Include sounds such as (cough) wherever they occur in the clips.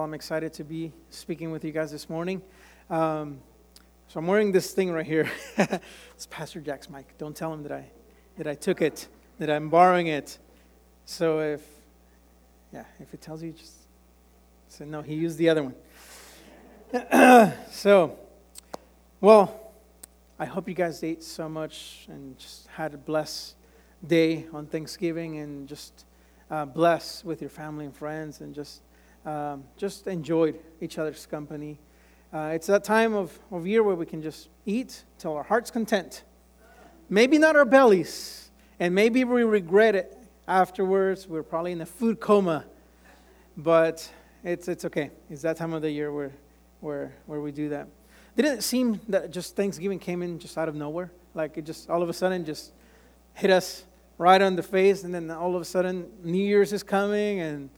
all, I'm excited to be speaking with you guys this morning. Um, so I'm wearing this thing right here. (laughs) it's Pastor Jack's mic. Don't tell him that I that I took it, that I'm borrowing it. So if yeah, if it tells you, just say no. He used the other one. (clears throat) so, well, I hope you guys ate so much and just had a blessed day on Thanksgiving and just uh, bless with your family and friends and just um, just enjoyed each other's company. Uh, it's that time of, of year where we can just eat till our heart's content. Maybe not our bellies, and maybe we regret it afterwards. We're probably in a food coma, but it's, it's okay. It's that time of the year where, where, where we do that. Didn't it seem that just Thanksgiving came in just out of nowhere? Like it just all of a sudden just hit us right on the face, and then all of a sudden New Year's is coming, and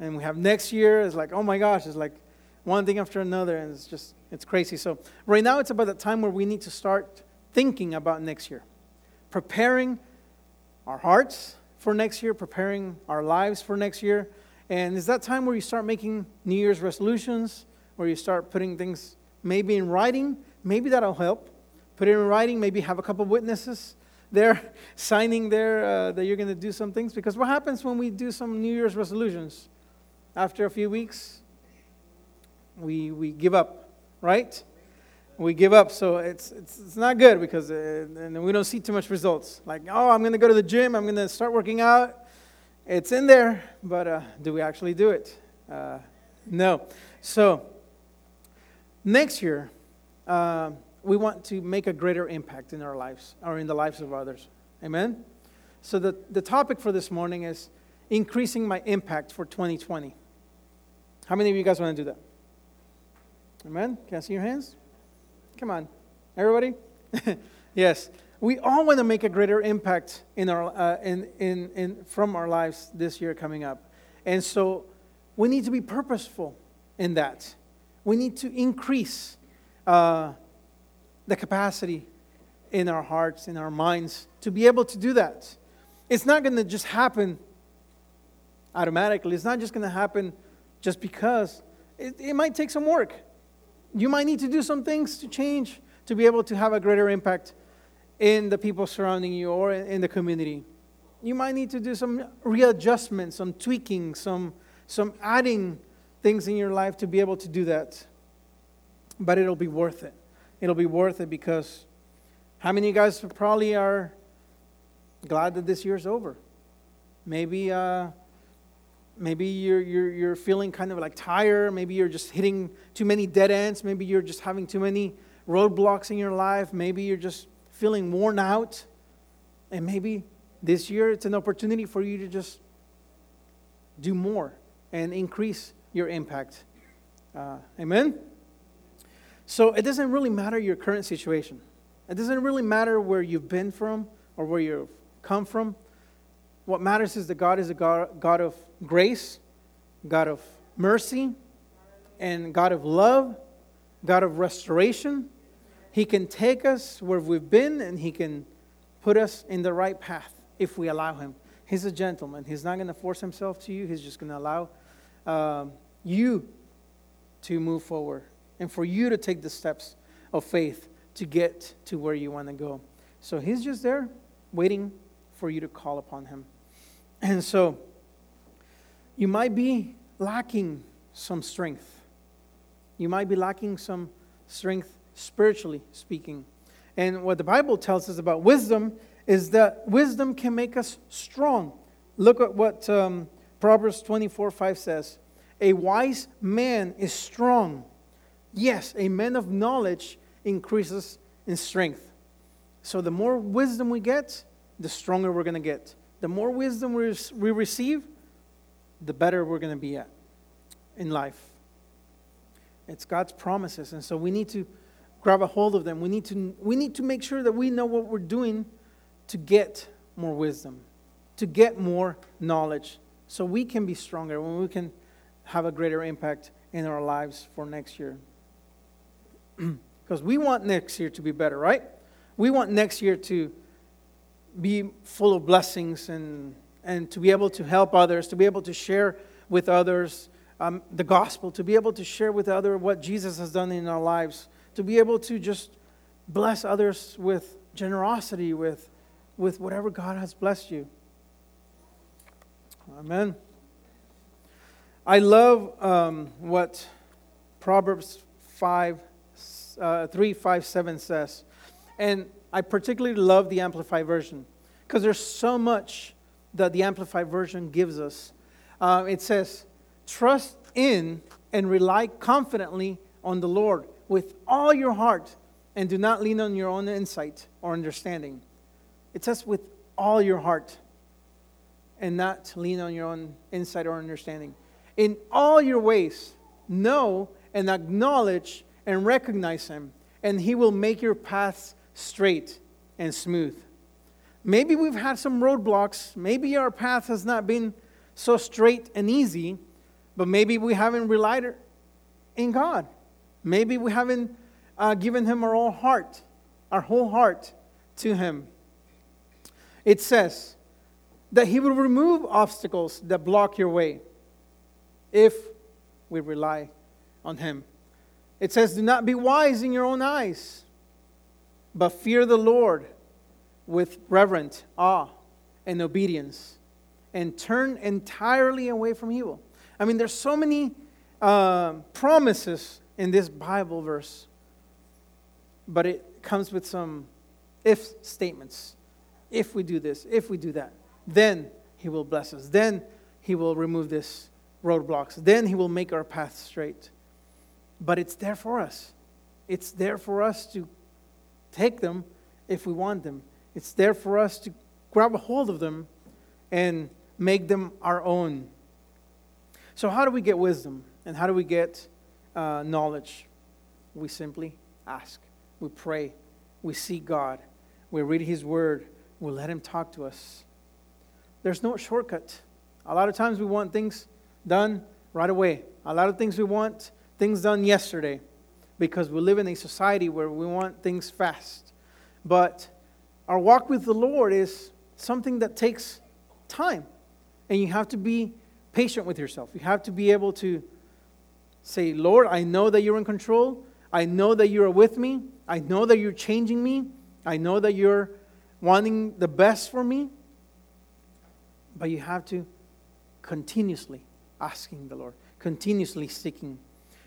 and we have next year. It's like, oh my gosh, it's like one thing after another, and it's just, it's crazy. So, right now, it's about the time where we need to start thinking about next year, preparing our hearts for next year, preparing our lives for next year. And it's that time where you start making New Year's resolutions, where you start putting things maybe in writing. Maybe that'll help. Put it in writing, maybe have a couple witnesses there (laughs) signing there uh, that you're going to do some things. Because what happens when we do some New Year's resolutions? After a few weeks, we, we give up, right? We give up, so it's, it's, it's not good because uh, and we don't see too much results. Like, oh, I'm going to go to the gym, I'm going to start working out. It's in there, but uh, do we actually do it? Uh, no. So, next year, uh, we want to make a greater impact in our lives or in the lives of others. Amen? So, the, the topic for this morning is increasing my impact for 2020. How many of you guys want to do that? Amen? Can I see your hands? Come on. Everybody? (laughs) yes. We all want to make a greater impact in our, uh, in, in, in, from our lives this year coming up. And so we need to be purposeful in that. We need to increase uh, the capacity in our hearts, in our minds, to be able to do that. It's not going to just happen automatically. It's not just going to happen just because it, it might take some work. You might need to do some things to change to be able to have a greater impact in the people surrounding you or in the community. You might need to do some readjustment, some tweaking, some, some adding things in your life to be able to do that. But it'll be worth it. It'll be worth it because how many of you guys probably are glad that this year's over? Maybe uh, maybe you're, you're, you're feeling kind of like tired. Maybe you're just hitting too many dead ends. Maybe you're just having too many roadblocks in your life. Maybe you're just feeling worn out. And maybe this year it's an opportunity for you to just do more and increase your impact. Uh, amen? So it doesn't really matter your current situation. It doesn't really matter where you've been from or where you've come from. What matters is that God is a God, God of grace, God of mercy, and God of love, God of restoration. He can take us where we've been and He can put us in the right path if we allow Him. He's a gentleman. He's not going to force Himself to you, He's just going to allow um, you to move forward and for you to take the steps of faith to get to where you want to go. So He's just there waiting for you to call upon Him. And so you might be lacking some strength. You might be lacking some strength spiritually speaking. And what the Bible tells us about wisdom is that wisdom can make us strong. Look at what um, Proverbs 24 5 says A wise man is strong. Yes, a man of knowledge increases in strength. So the more wisdom we get, the stronger we're going to get the more wisdom we receive, the better we're going to be at in life. It's God's promises. And so we need to grab a hold of them. We need to, we need to make sure that we know what we're doing to get more wisdom, to get more knowledge, so we can be stronger, when we can have a greater impact in our lives for next year. (clears throat) Because we want next year to be better, right? We want next year to be full of blessings and, and to be able to help others, to be able to share with others um, the gospel, to be able to share with others what Jesus has done in our lives, to be able to just bless others with generosity, with, with whatever God has blessed you. Amen. I love um, what Proverbs 5, uh, 3, 5, 7 says. And I particularly love the Amplified Version because there's so much that the Amplified Version gives us. Uh, it says, Trust in and rely confidently on the Lord with all your heart and do not lean on your own insight or understanding. It says, with all your heart and not lean on your own insight or understanding. In all your ways, know and acknowledge and recognize Him, and He will make your paths straight and smooth. Maybe we've had some roadblocks. Maybe our path has not been so straight and easy, but maybe we haven't relied in God. Maybe we haven't uh, given Him our whole heart, our whole heart to Him. It says that He will remove obstacles that block your way if we rely on Him. It says, Do not be wise in your own eyes, but fear the Lord with reverent awe and obedience, and turn entirely away from evil. I mean, there's so many uh, promises in this Bible verse, but it comes with some if statements. If we do this, if we do that, then He will bless us. Then He will remove this roadblocks. Then He will make our path straight. But it's there for us. It's there for us to take them if we want them. It's there for us to grab a hold of them and make them our own. So, how do we get wisdom and how do we get uh, knowledge? We simply ask, we pray, we seek God, we read His Word, we let Him talk to us. There's no shortcut. A lot of times we want things done right away. A lot of things we want things done yesterday because we live in a society where we want things fast. But our walk with the Lord is something that takes time. And you have to be patient with yourself. You have to be able to say, Lord, I know that you're in control. I know that you are with me. I know that you're changing me. I know that you're wanting the best for me. But you have to continuously asking the Lord, continuously seeking.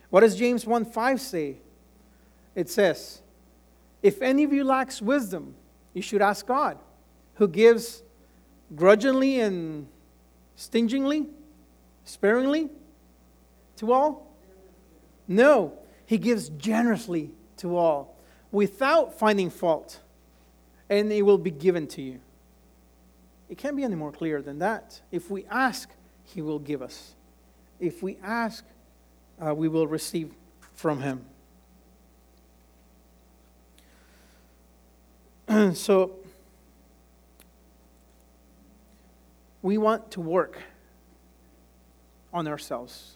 What does James 1 5 say? It says, If any of you lacks wisdom, you should ask God, who gives grudgingly and stingingly, sparingly to all? No, he gives generously to all, without finding fault, and it will be given to you. It can't be any more clear than that. If we ask, he will give us. If we ask, uh, we will receive from him. (clears throat) so, we want to work on ourselves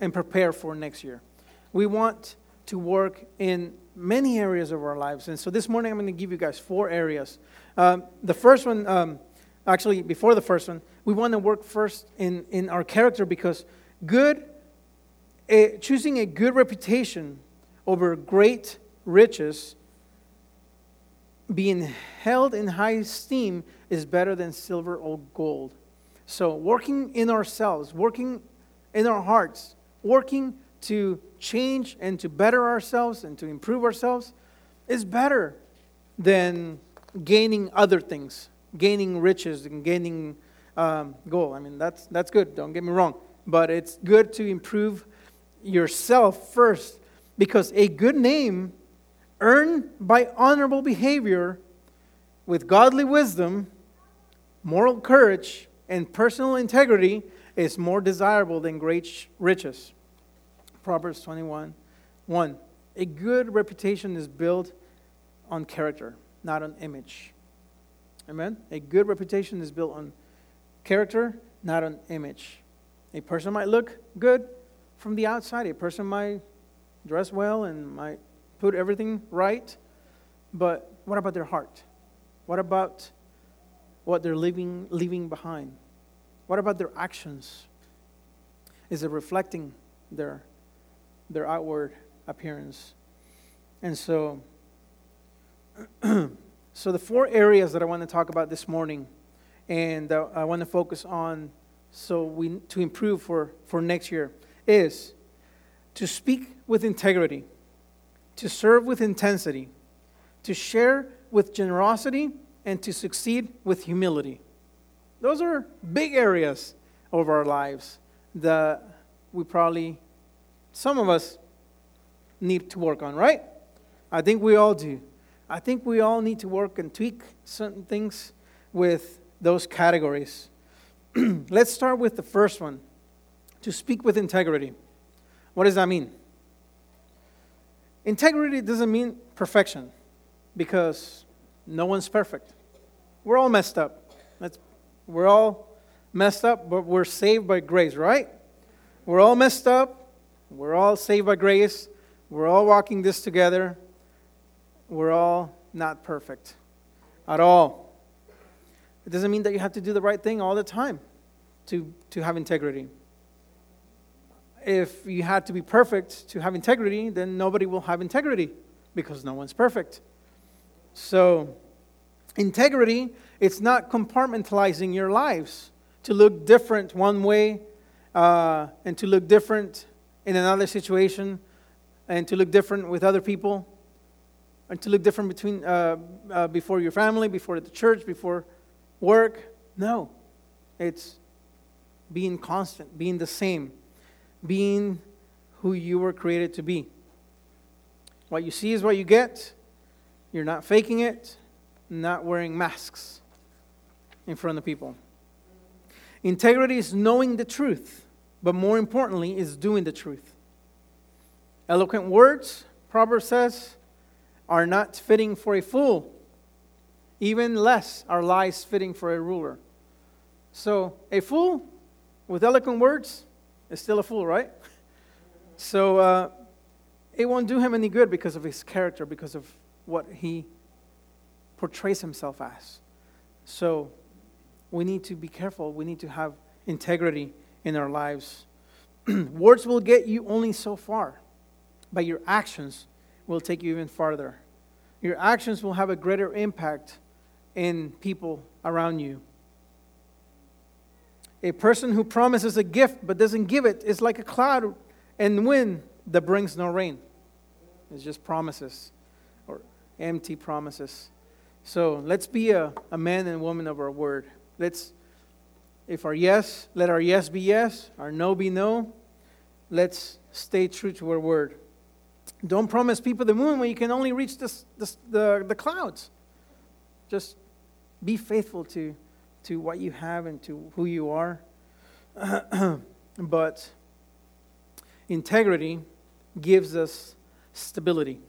and prepare for next year. We want to work in many areas of our lives. And so this morning I'm going to give you guys four areas. Um, the first one, um, actually, before the first one, we want to work first in, in our character because good, a, choosing a good reputation over great riches, being held in high esteem, is better than silver or gold. So, working in ourselves, working in our hearts, working to change and to better ourselves and to improve ourselves is better than gaining other things, gaining riches and gaining um, gold. I mean, that's, that's good, don't get me wrong. But it's good to improve yourself first because a good name earned by honorable behavior with godly wisdom, moral courage, and personal integrity is more desirable than great riches. Proverbs 21 1. A good reputation is built on character, not on image. Amen? A good reputation is built on character, not on image. A person might look good from the outside, a person might dress well and might put everything right, but what about their heart? What about what they're leaving, leaving behind? What about their actions? Is it reflecting their, their outward appearance? And so, (clears throat) so the four areas that I want to talk about this morning, and I want to focus on so we to improve for, for next year is to speak with integrity, to serve with intensity, to share with generosity, and to succeed with humility. Those are big areas of our lives that we probably, some of us, need to work on, right? I think we all do. I think we all need to work and tweak certain things with those categories. (clears throat) Let's start with the first one to speak with integrity. What does that mean? Integrity doesn't mean perfection because no one's perfect. We're all messed up. That's, we're all messed up, but we're saved by grace, right? We're all messed up. We're all saved by grace. We're all walking this together. We're all not perfect at all. It doesn't mean that you have to do the right thing all the time to, to have integrity. If you had to be perfect to have integrity, then nobody will have integrity because no one's perfect. So, integrity, it's not compartmentalizing your lives to look different one way uh, and to look different in another situation and to look different with other people and to look different between uh, uh, before your family, before the church, before work. No, it's being constant, being the same, being who you were created to be. What you see is what you get. You're not faking it, not wearing masks in front of people. Integrity is knowing the truth, but more importantly, is doing the truth. Eloquent words, Proverbs says, are not fitting for a fool, even less are lies fitting for a ruler. So, a fool with eloquent words is still a fool, right? So, uh, it won't do him any good because of his character, because of what he portrays himself as. So, we need to be careful. We need to have integrity in our lives. (clears throat) Words will get you only so far, but your actions will take you even farther. Your actions will have a greater impact in people around you. A person who promises a gift but doesn't give it is like a cloud and wind that brings no rain. It's just promises or empty promises. So let's be a, a man and woman of our word. Let's, if our yes, let our yes be yes, our no be no. Let's stay true to our word. Don't promise people the moon when you can only reach this, this, the, the clouds. Just be faithful to, to what you have and to who you are. (clears throat) but integrity gives us stability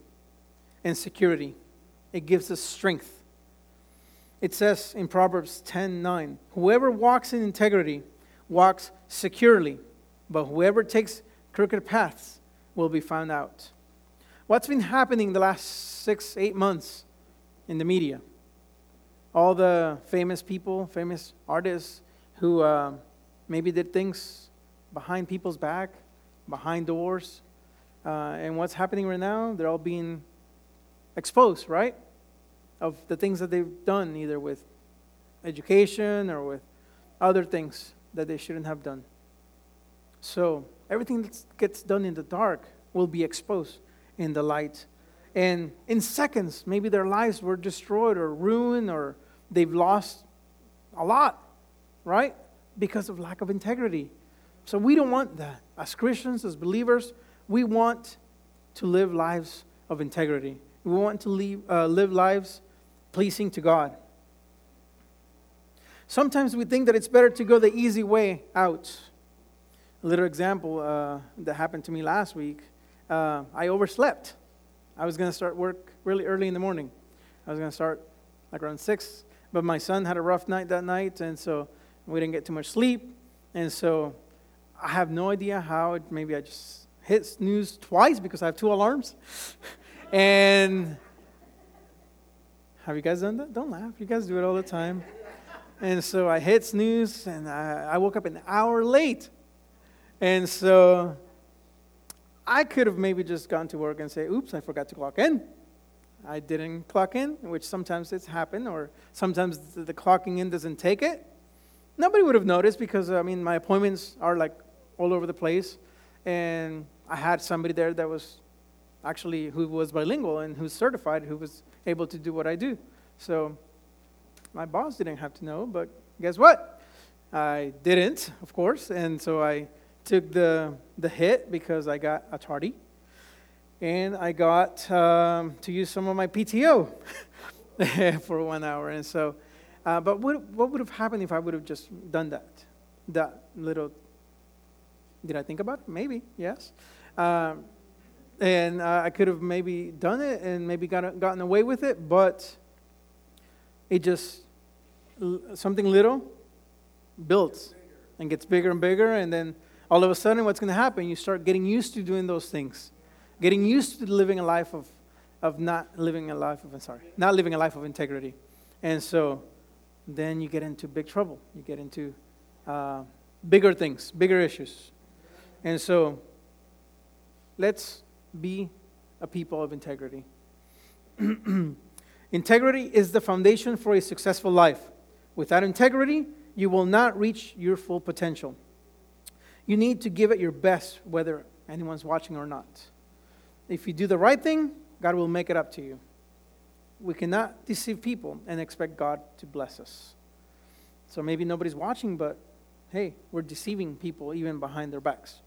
and security, it gives us strength. It says in Proverbs 10 9, whoever walks in integrity walks securely, but whoever takes crooked paths will be found out. What's been happening the last six, eight months in the media? All the famous people, famous artists who uh, maybe did things behind people's back, behind doors. Uh, and what's happening right now? They're all being exposed, right? Of the things that they've done, either with education or with other things that they shouldn't have done. So everything that gets done in the dark will be exposed in the light. And in seconds, maybe their lives were destroyed or ruined or they've lost a lot, right? Because of lack of integrity. So we don't want that. As Christians, as believers, we want to live lives of integrity. We want to leave, uh, live lives pleasing to God. Sometimes we think that it's better to go the easy way out. A little example uh, that happened to me last week uh, I overslept. I was going to start work really early in the morning. I was going to start like around 6, but my son had a rough night that night, and so we didn't get too much sleep. And so I have no idea how. It, maybe I just hit snooze twice because I have two alarms. (laughs) and have you guys done that? Don't laugh. You guys do it all the time. And so I hit snooze, and I, I woke up an hour late. and so I could have maybe just gone to work and say, oops, I forgot to clock in. I didn't clock in, which sometimes it's happened, or sometimes the clocking in doesn't take it. Nobody would have noticed because, I mean, my appointments are like all over the place. And I had somebody there that was actually who was bilingual and who's certified, who was able to do what I do. So my boss didn't have to know, but guess what? I didn't, of course. And so I took the, the hit because I got a tardy. And I got um, to use some of my PTO (laughs) for one hour. And so, uh, but what, what would have happened if I would have just done that? That little, did I think about it? Maybe, yes. Um, and uh, I could have maybe done it and maybe got, gotten away with it, but it just, something little builds and gets bigger and bigger, and then all of a sudden, what's going to happen? You start getting used to doing those things, getting used to living a life of, of not living a life of, sorry, not living a life of integrity. And so then you get into big trouble. You get into uh, bigger things, bigger issues. And so let's be a people of integrity. (clears throat) integrity is the foundation for a successful life. Without integrity, you will not reach your full potential. You need to give it your best, whether anyone's watching or not. If you do the right thing, God will make it up to you. We cannot deceive people and expect God to bless us. So maybe nobody's watching, but hey, we're deceiving people even behind their backs.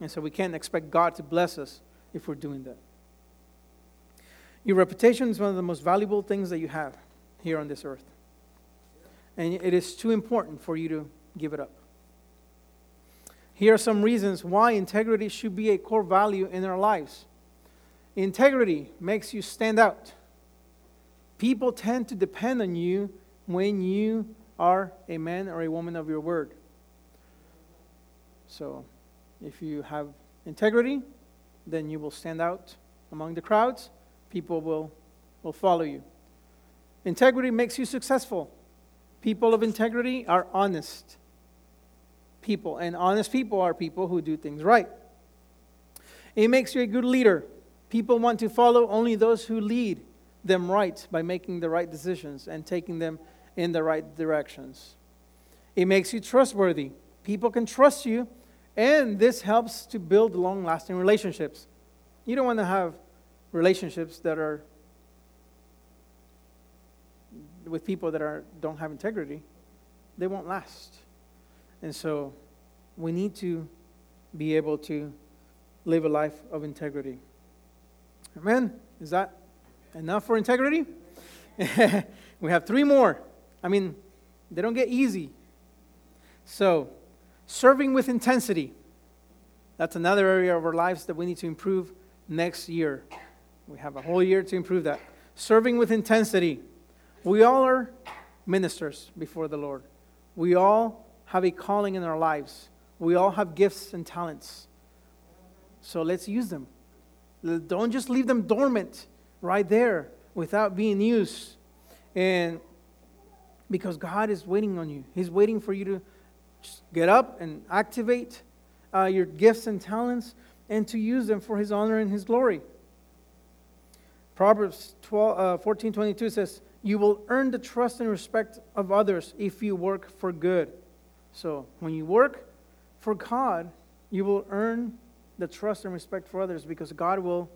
And so we can't expect God to bless us if we're doing that. Your reputation is one of the most valuable things that you have here on this earth. And it is too important for you to give it up. Here are some reasons why integrity should be a core value in our lives. Integrity makes you stand out. People tend to depend on you when you are a man or a woman of your word. So, if you have integrity, then you will stand out among the crowds. People will, will follow you. Integrity makes you successful. People of integrity are honest people, and honest people are people who do things right. It makes you a good leader. People want to follow only those who lead them right by making the right decisions and taking them in the right directions. It makes you trustworthy. People can trust you, and this helps to build long lasting relationships. You don't want to have relationships that are with people that are, don't have integrity, they won't last. And so we need to be able to live a life of integrity. Amen? Is that enough for integrity? (laughs) we have three more. I mean, they don't get easy. So, serving with intensity. That's another area of our lives that we need to improve next year. We have a whole year to improve that. Serving with intensity. We all are ministers before the Lord. We all have a calling in our lives. We all have gifts and talents. So let's use them. Don't just leave them dormant right there without being used. And because God is waiting on you, He's waiting for you to just get up and activate uh, your gifts and talents and to use them for His honor and His glory. Proverbs 12, uh, 14 22 says, You will earn the trust and respect of others if you work for good. So when you work for God, you will earn the trust and respect for others because God will,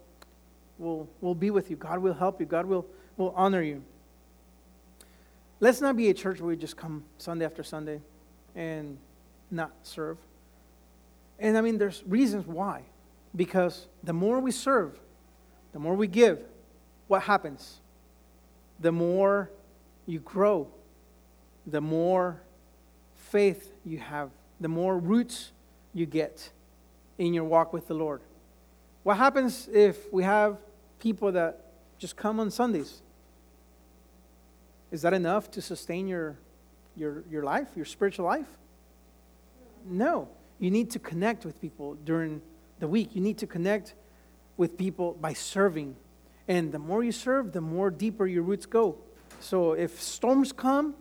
will, will be with you. God will help you. God will, will honor you. Let's not be a church where we just come Sunday after Sunday and not serve. And I mean, there's reasons why. Because the more we serve, the more we give, what happens? The more you grow, the more faith you have, the more roots you get in your walk with the Lord. What happens if we have people that just come on Sundays? Is that enough to sustain your, your, your life, your spiritual life? No. You need to connect with people during the week. You need to connect with people by serving. And the more you serve, the more deeper your roots go. So if storms come,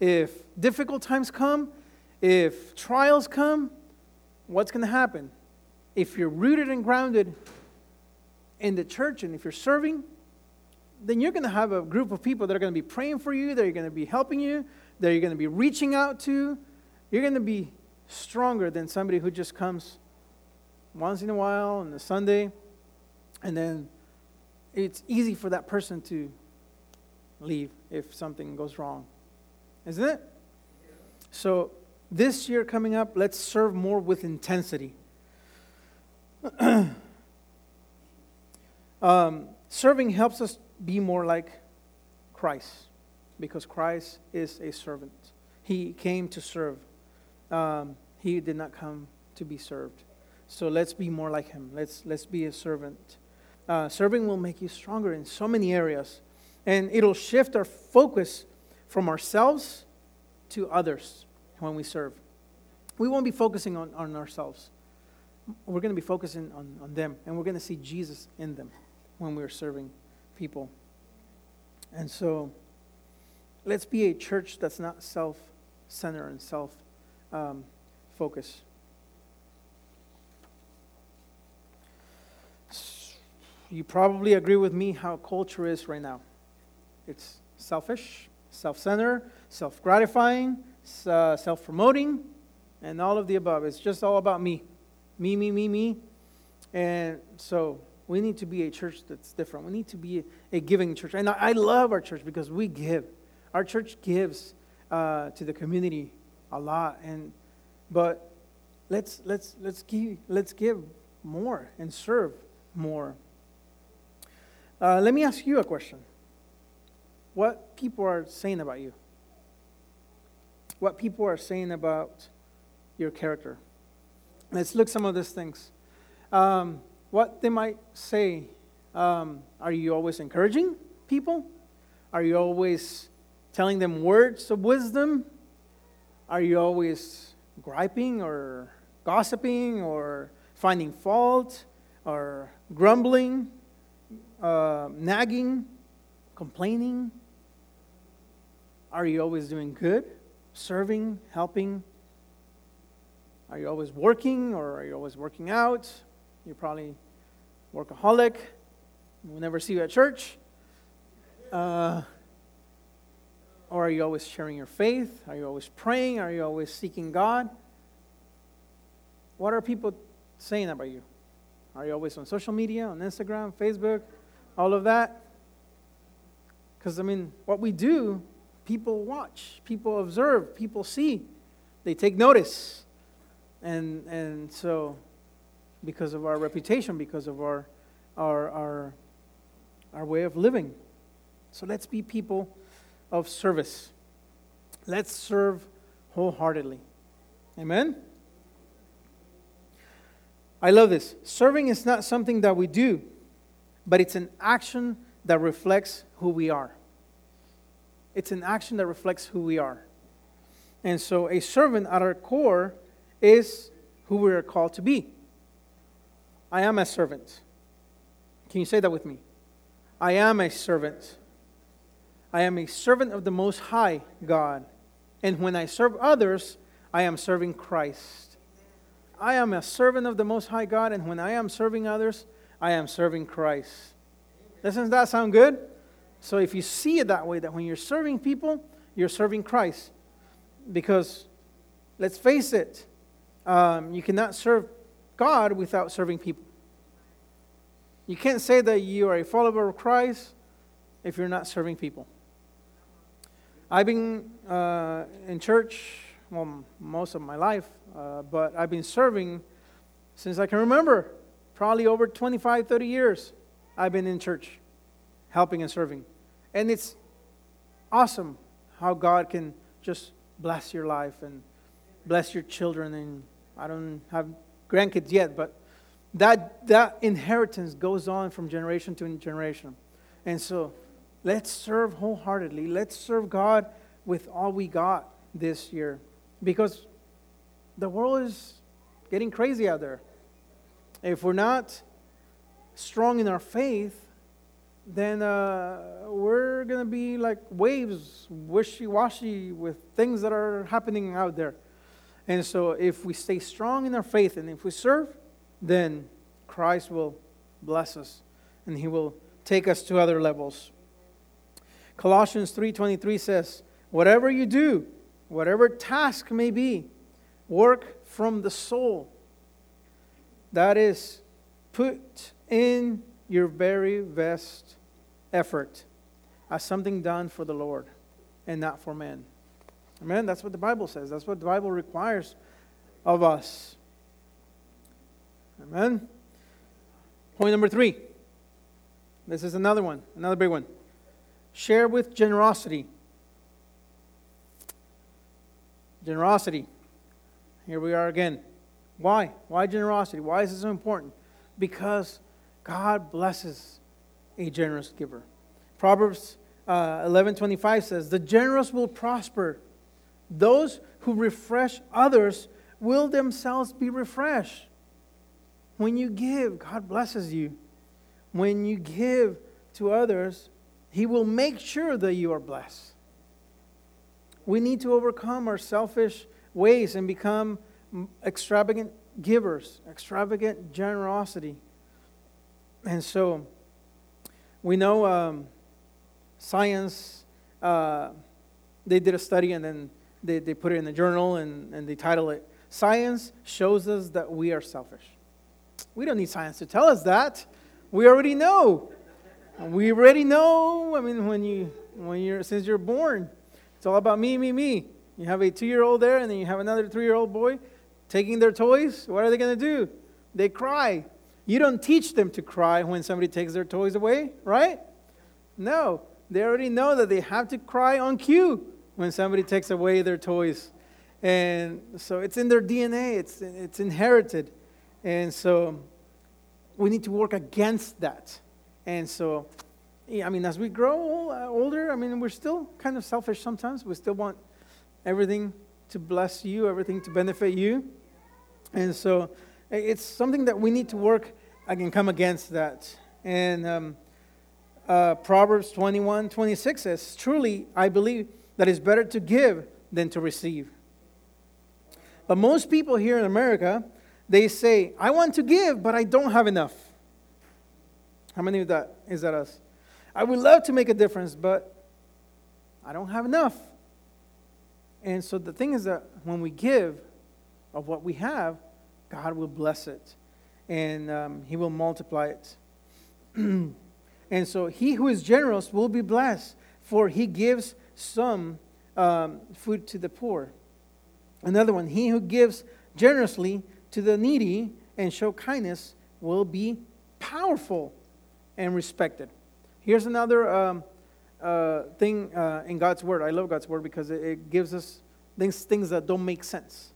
if difficult times come, if trials come, what's going to happen? If you're rooted and grounded in the church and if you're serving, then you're going to have a group of people that are going to be praying for you, that are going to be helping you, that you're going to be reaching out to. You're going to be stronger than somebody who just comes once in a while on a Sunday, and then it's easy for that person to leave if something goes wrong. Isn't it? So, this year coming up, let's serve more with intensity. (clears throat) um, serving helps us be more like Christ because Christ is a servant. He came to serve, um, He did not come to be served. So let's be more like Him. Let's, let's be a servant. Uh, serving will make you stronger in so many areas, and it'll shift our focus from ourselves to others when we serve. We won't be focusing on, on ourselves. We're going to be focusing on, on them, and we're going to see Jesus in them when we're serving people. And so let's be a church that's not self centered and self um, focused. You probably agree with me how culture is right now. It's selfish, self centered, self gratifying, uh, self promoting, and all of the above. It's just all about me. Me, me, me, me. And so we need to be a church that's different. We need to be a, giving church. And I, love our church because we give. Our church gives uh, to the community a lot. And but let's let's let's give let's give more and serve more. Uh, let me ask you a question. What people are saying about you? What people are saying about your character? Let's look some of these things. Um, what they might say. Um, are you always encouraging people? Are you always telling them words of wisdom? Are you always griping or gossiping or finding fault or grumbling, uh, nagging, complaining? Are you always doing good, serving, helping? Are you always working or are you always working out? You're probably workaholic. We'll never see you at church. Uh, or are you always sharing your faith? Are you always praying? Are you always seeking God? What are people saying about you? Are you always on social media, on Instagram, Facebook, all of that? Because, I mean, what we do, people watch, people observe, people see, they take notice. And, and so because of our reputation, because of our, our, our, our way of living. So let's be people of service. Let's serve wholeheartedly. Amen? I love this. Serving is not something that we do, but it's an action that reflects who we are. It's an action that reflects who we are. And so, a servant at our core is who we are called to be. I am a servant. Can you say that with me? I am a servant. I am a servant of the Most High God. And when I serve others, I am serving Christ. I am a servant of the Most High God, and when I am serving others, I am serving Christ. Doesn't that sound good? So if you see it that way, that when you're serving people, you're serving Christ. Because let's face it, um, you cannot serve God without serving people. You can't say that you are a follower of Christ if you're not serving people. I've been uh, in church, well, most of my life, uh, but I've been serving since I can remember. Probably over 25, 30 years, I've been in church, helping and serving. And it's awesome how God can just bless your life and bless your children. And I don't have grandkids yet, but that, that inheritance goes on from generation to generation. And so let's serve wholeheartedly. Let's serve God with all we got this year because the world is getting crazy out there. If we're not strong in our faith, then uh, we're going to be like waves, wishy washy with things that are happening out there. And so, if we stay strong in our faith and if we serve, then Christ will bless us and he will take us to other levels. Colossians 3:23 says, "Whatever you do, whatever task may be, work from the soul. That is put in your very best effort as something done for the Lord and not for men." Amen. That's what the Bible says. That's what the Bible requires of us. Amen. Point number three. This is another one, another big one. Share with generosity. Generosity. Here we are again. Why? Why generosity? Why is it so important? Because God blesses a generous giver. Proverbs uh, 11:25 says, "The generous will prosper. Those who refresh others will themselves be refreshed." When you give, God blesses you. When you give to others, He will make sure that you are blessed. We need to overcome our selfish ways and become extravagant givers, extravagant generosity. And so, we know um, science, uh, they did a study and then they, they put it in the journal and, and they title it Science Shows Us That We Are Selfish. We don't need science to tell us that. We already know. We already know. I mean, when you when you're since you're born, it's all about me, me, me. You have a two-year-old there, and then you have another three-year-old boy taking their toys. What are they going to do? They cry. You don't teach them to cry when somebody takes their toys away, right? No, they already know that they have to cry on cue when somebody takes away their toys. And so it's in their DNA, it's, it's inherited. And so we need to work against that. And so, I mean, as we grow uh, older, I mean, we're still kind of selfish sometimes. We still want everything to bless you, everything to benefit you. And so it's something that we need to work and come against that. And um, uh, Proverbs 21 26 says, Truly, I believe that it's better to give than to receive. But most people here in America, they say, I want to give, but I don't have enough. How many of that is that us? I would love to make a difference, but I don't have enough. And so the thing is that when we give of what we have, God will bless it and um, He will multiply it. (clears throat) and so he who is generous will be blessed, for he gives some um, food to the poor. Another one, he who gives generously to the needy and show kindness will be powerful and respected. Here's another um, uh, thing uh, in God's Word. I love God's Word because it, it gives us things, things that don't make sense.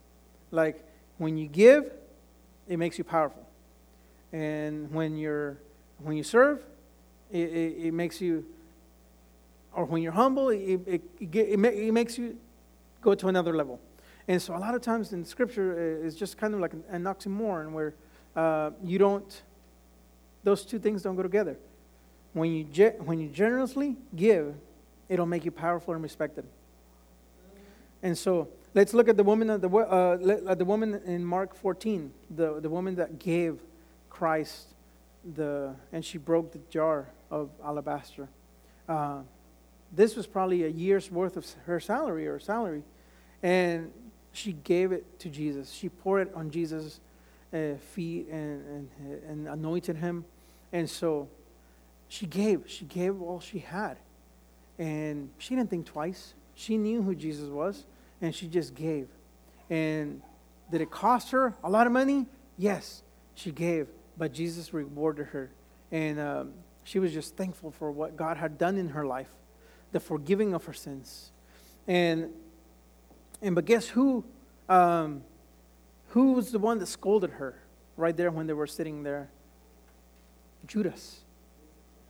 Like when you give, it makes you powerful. And when, you're, when you serve, it, it, it makes you, or when you're humble, it, it, it, it makes you go to another level. And so a lot of times in Scripture, uh, it's just kind of like an oxymoron where uh, you don't, those two things don't go together. When you, ge- when you generously give, it'll make you powerful and respected. And so let's look at the woman, at the, uh, at the woman in Mark 14, the, the woman that gave Christ the, and she broke the jar of alabaster. Uh, this was probably a year's worth of her salary or salary. And she gave it to Jesus. She poured it on Jesus' uh, feet and, and, and anointed him. And so she gave. She gave all she had. And she didn't think twice. She knew who Jesus was, and she just gave. And did it cost her a lot of money? Yes, she gave. But Jesus rewarded her. And um, she was just thankful for what God had done in her life, the forgiving of her sins. And and but guess who? Um, who was the one that scolded her right there when they were sitting there? Judas.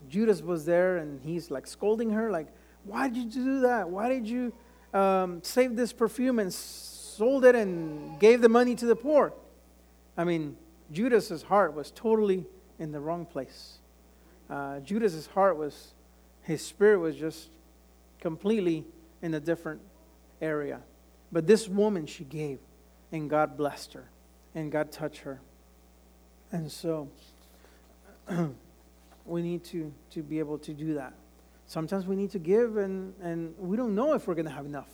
Judas was there and he's like scolding her, like, why did you do that? Why did you um, save this perfume and sold it and gave the money to the poor? I mean, Judas's heart was totally in the wrong place. Uh, Judas's heart was, his spirit was just completely in a different area. But this woman, she gave. and God blessed her, and God touched her. And so (clears throat) we need to, to be able to do that. Sometimes we need to give, and, and we don't know if we're going to have enough.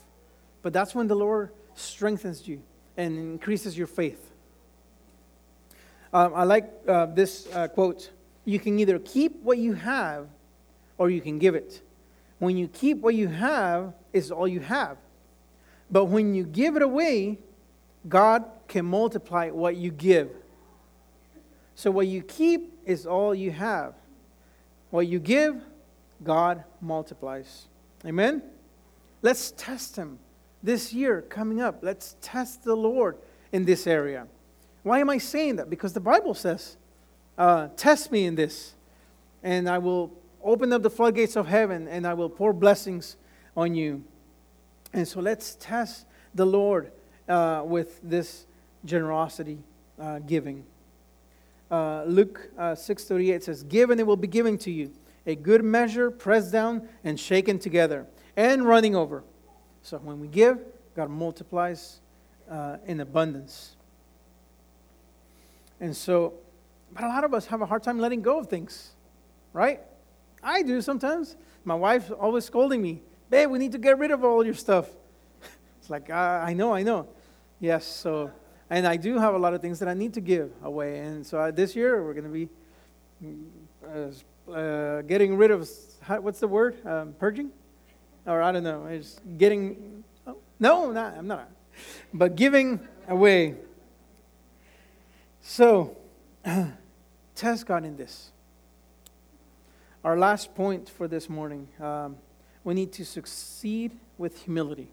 But that's when the Lord strengthens you and increases your faith. Um, I like uh, this uh, quote You can either keep what you have or you can give it. When you keep what you have, it's all you have. But when you give it away, God can multiply what you give. So what you keep is all you have. What you give, God multiplies. Amen? Let's test Him this year coming up. Let's test the Lord in this area. Why am I saying that? Because the Bible says, uh, Test me in this, and I will open up the floodgates of heaven and I will pour blessings on you. And so let's test the Lord uh, with this generosity uh, giving. Uh, Luke uh, 6:38 says, "Give and it will be given to you, a good measure, pressed down and shaken together, and running over." So when we give, God multiplies uh, in abundance. And so, but a lot of us have a hard time letting go of things, right? I do sometimes. My wife's always scolding me, babe, we need to get rid of all your stuff. (laughs) it's like, uh, I know, I know. Yes, so, and I do have a lot of things that I need to give away. And so uh, this year we're going to be uh, uh, getting rid of, what's the word? Um, purging? Or I don't know. It's getting, oh, no, not, I'm not. But giving away. So, (clears throat) test God in this. Our last point for this morning um, we need to succeed with humility.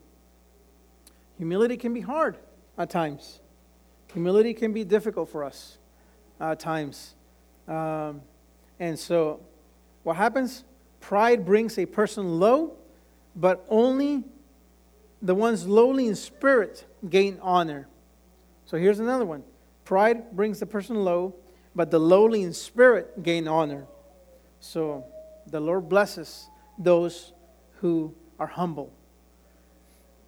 Humility can be hard at times, humility can be difficult for us at times. Um, and so, what happens? Pride brings a person low, but only the ones lowly in spirit gain honor. So here's another one Pride brings the person low, but the lowly in spirit gain honor. So the Lord blesses those who are humble.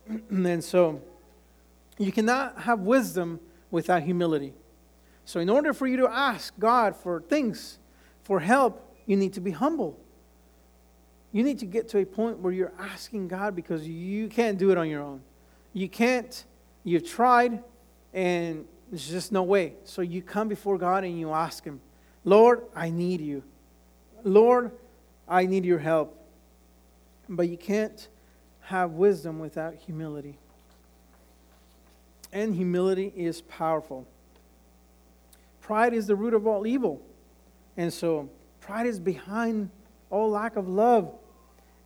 (clears throat) and so you cannot have wisdom without humility. So, in order for you to ask God for things, for help, you need to be humble. You need to get to a point where you're asking God because you can't do it on your own. You can't, you've tried, and there's just no way. So, you come before God and you ask Him, Lord, I need you. Lord, I need your help. But you can't have wisdom without humility. And humility is powerful. Pride is the root of all evil. And so, pride is behind all lack of love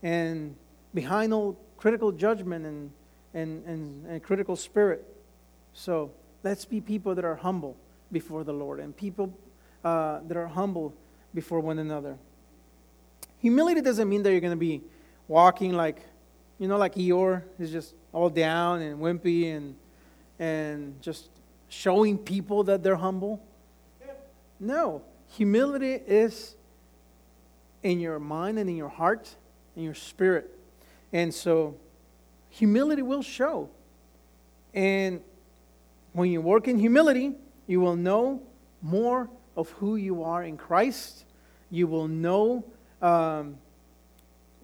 and behind all critical judgment and, and, and, and critical spirit. So, let's be people that are humble before the Lord and people uh, that are humble before one another. Humility doesn't mean that you're going to be walking like, you know, like Eeyore is just all down and wimpy and, and just showing people that they're humble. No. Humility is in your mind and in your heart and your spirit. And so humility will show. And when you work in humility, you will know more of who you are in Christ. You will know um,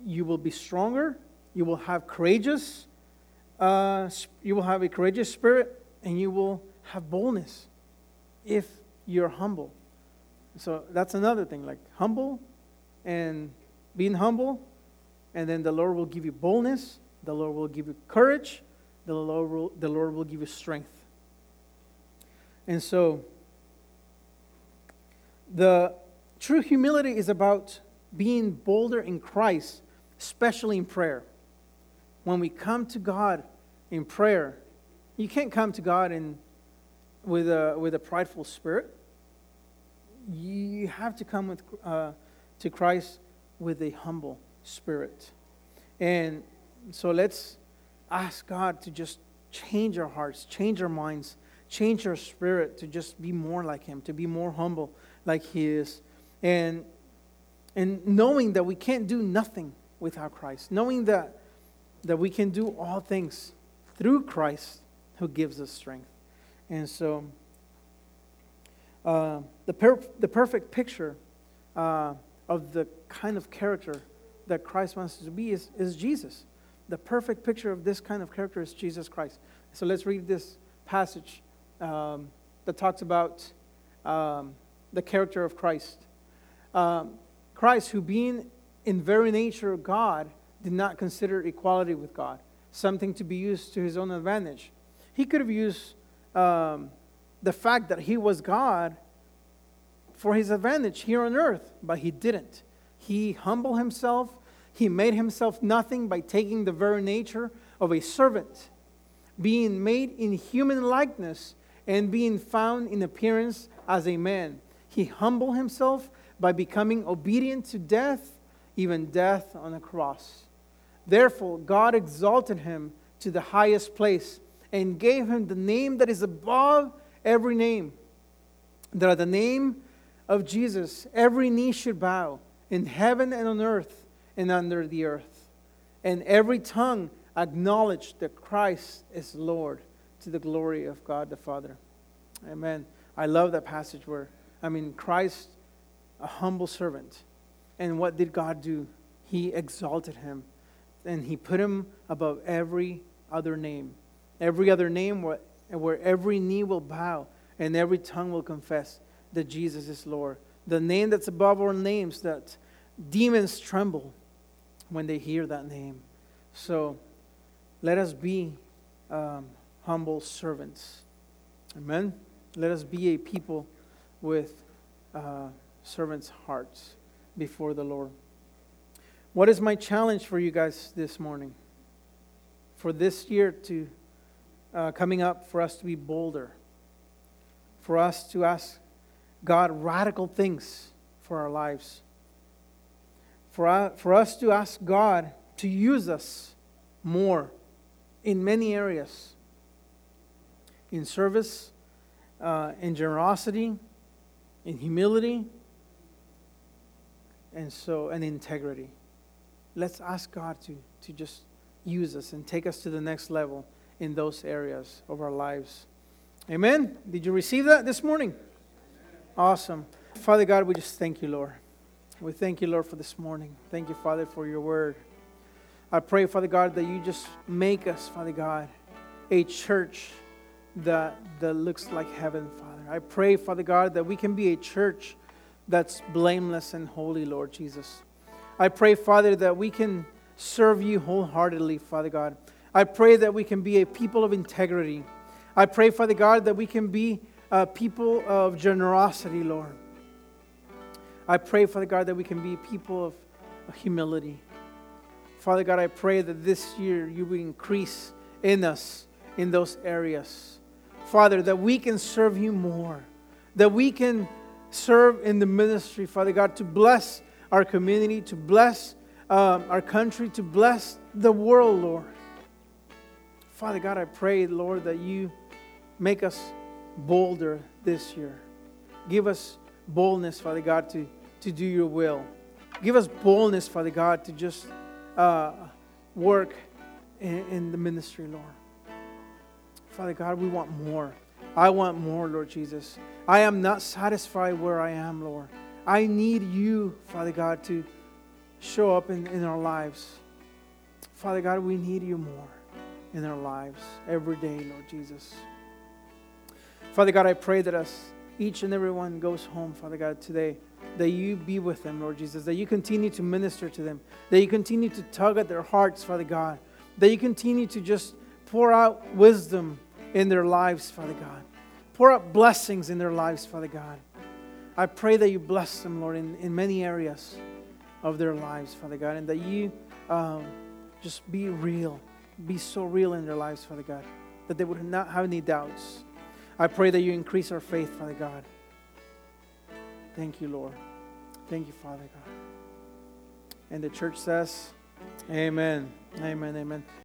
you will be stronger. You will have courageous. Uh, you will have a courageous spirit, and you will have boldness if you're humble. So that's another thing, like humble and being humble, and then the Lord will give you boldness. The Lord will give you courage. The Lord will, the Lord will give you strength. And so, the true humility is about being bolder in Christ, especially in prayer. When we come to God in prayer, you can't come to God in, with, a, with a prideful spirit. You have to come with, uh, to Christ with a humble spirit. And so let's ask God to just change our hearts, change our minds, change our spirit to just be more like Him, to be more humble like He is. And and knowing that we can't do nothing without Christ, knowing that, that we can do all things through Christ who gives us strength. And so, uh, the, per- the perfect picture uh, of the kind of character that Christ wants us to be is, is Jesus. The perfect picture of this kind of character is Jesus Christ. So let's read this passage um, that talks about um, the character of Christ. Um, Christ, who being in very nature God, did not consider equality with God something to be used to his own advantage. He could have used um, the fact that he was God for his advantage here on earth, but he didn't. He humbled himself, he made himself nothing by taking the very nature of a servant, being made in human likeness and being found in appearance as a man. He humbled himself by becoming obedient to death, even death on a cross. Therefore, God exalted him to the highest place and gave him the name that is above every name. That at the name of Jesus, every knee should bow in heaven and on earth and under the earth, and every tongue acknowledge that Christ is Lord to the glory of God the Father. Amen. I love that passage where, I mean, Christ, a humble servant. And what did God do? He exalted him and he put him above every other name. Every other name where, where every knee will bow and every tongue will confess that Jesus is Lord. The name that's above all names, that demons tremble when they hear that name. So let us be um, humble servants. Amen. Let us be a people with uh, servants' hearts before the Lord. What is my challenge for you guys this morning? For this year to uh, coming up, for us to be bolder, for us to ask God radical things for our lives, for, uh, for us to ask God to use us more in many areas in service, uh, in generosity, in humility, and so, and integrity let's ask God to, to just use us and take us to the next level in those areas of our lives. Amen. Did you receive that this morning? Awesome. Father God, we just thank you, Lord. We thank you, Lord, for this morning. Thank you, Father, for your word. I pray, Father God, that you just make us, Father God, a church that, that looks like heaven, Father. I pray, Father God, that we can be a church that's blameless and holy, Lord Jesus. I pray, Father, that we can serve you wholeheartedly, Father God. I pray that we can be a people of integrity. I pray, Father God, that we can be a people of generosity, Lord. I pray, Father God, that we can be people of, humility. Father God, I pray that this year you will increase in us in those areas. Father, that we can serve you more, that we can serve in the ministry, Father God, to bless our community, to bless um, our country, to bless the world, Lord. Father God, I pray, Lord, that you make us bolder this year. Give us boldness, Father God, to, to do your will. Give us boldness, Father God, to just uh, work in, in the ministry, Lord. Father God, we want more. I want more, Lord Jesus. I am not satisfied where I am, Lord. I need you, Father God, to show up in, in our lives. Father God, we need you more in our lives every day, Lord Jesus. Father God, I pray that as each and every one goes home, Father God, today, that you be with them, Lord Jesus, that you continue to minister to them, that you continue to tug at their hearts, Father God, that you continue to just pour out wisdom in their lives, Father God. Pour out blessings in their lives, Father God. I pray that you bless them, Lord, in, in many areas of their lives, Father God, and that you um, just be real, be so real in their lives, Father God, that they would not have any doubts. I pray that you increase our faith, Father God. Thank you, Lord. Thank you, Father God. And the church says, Amen. Amen. Amen.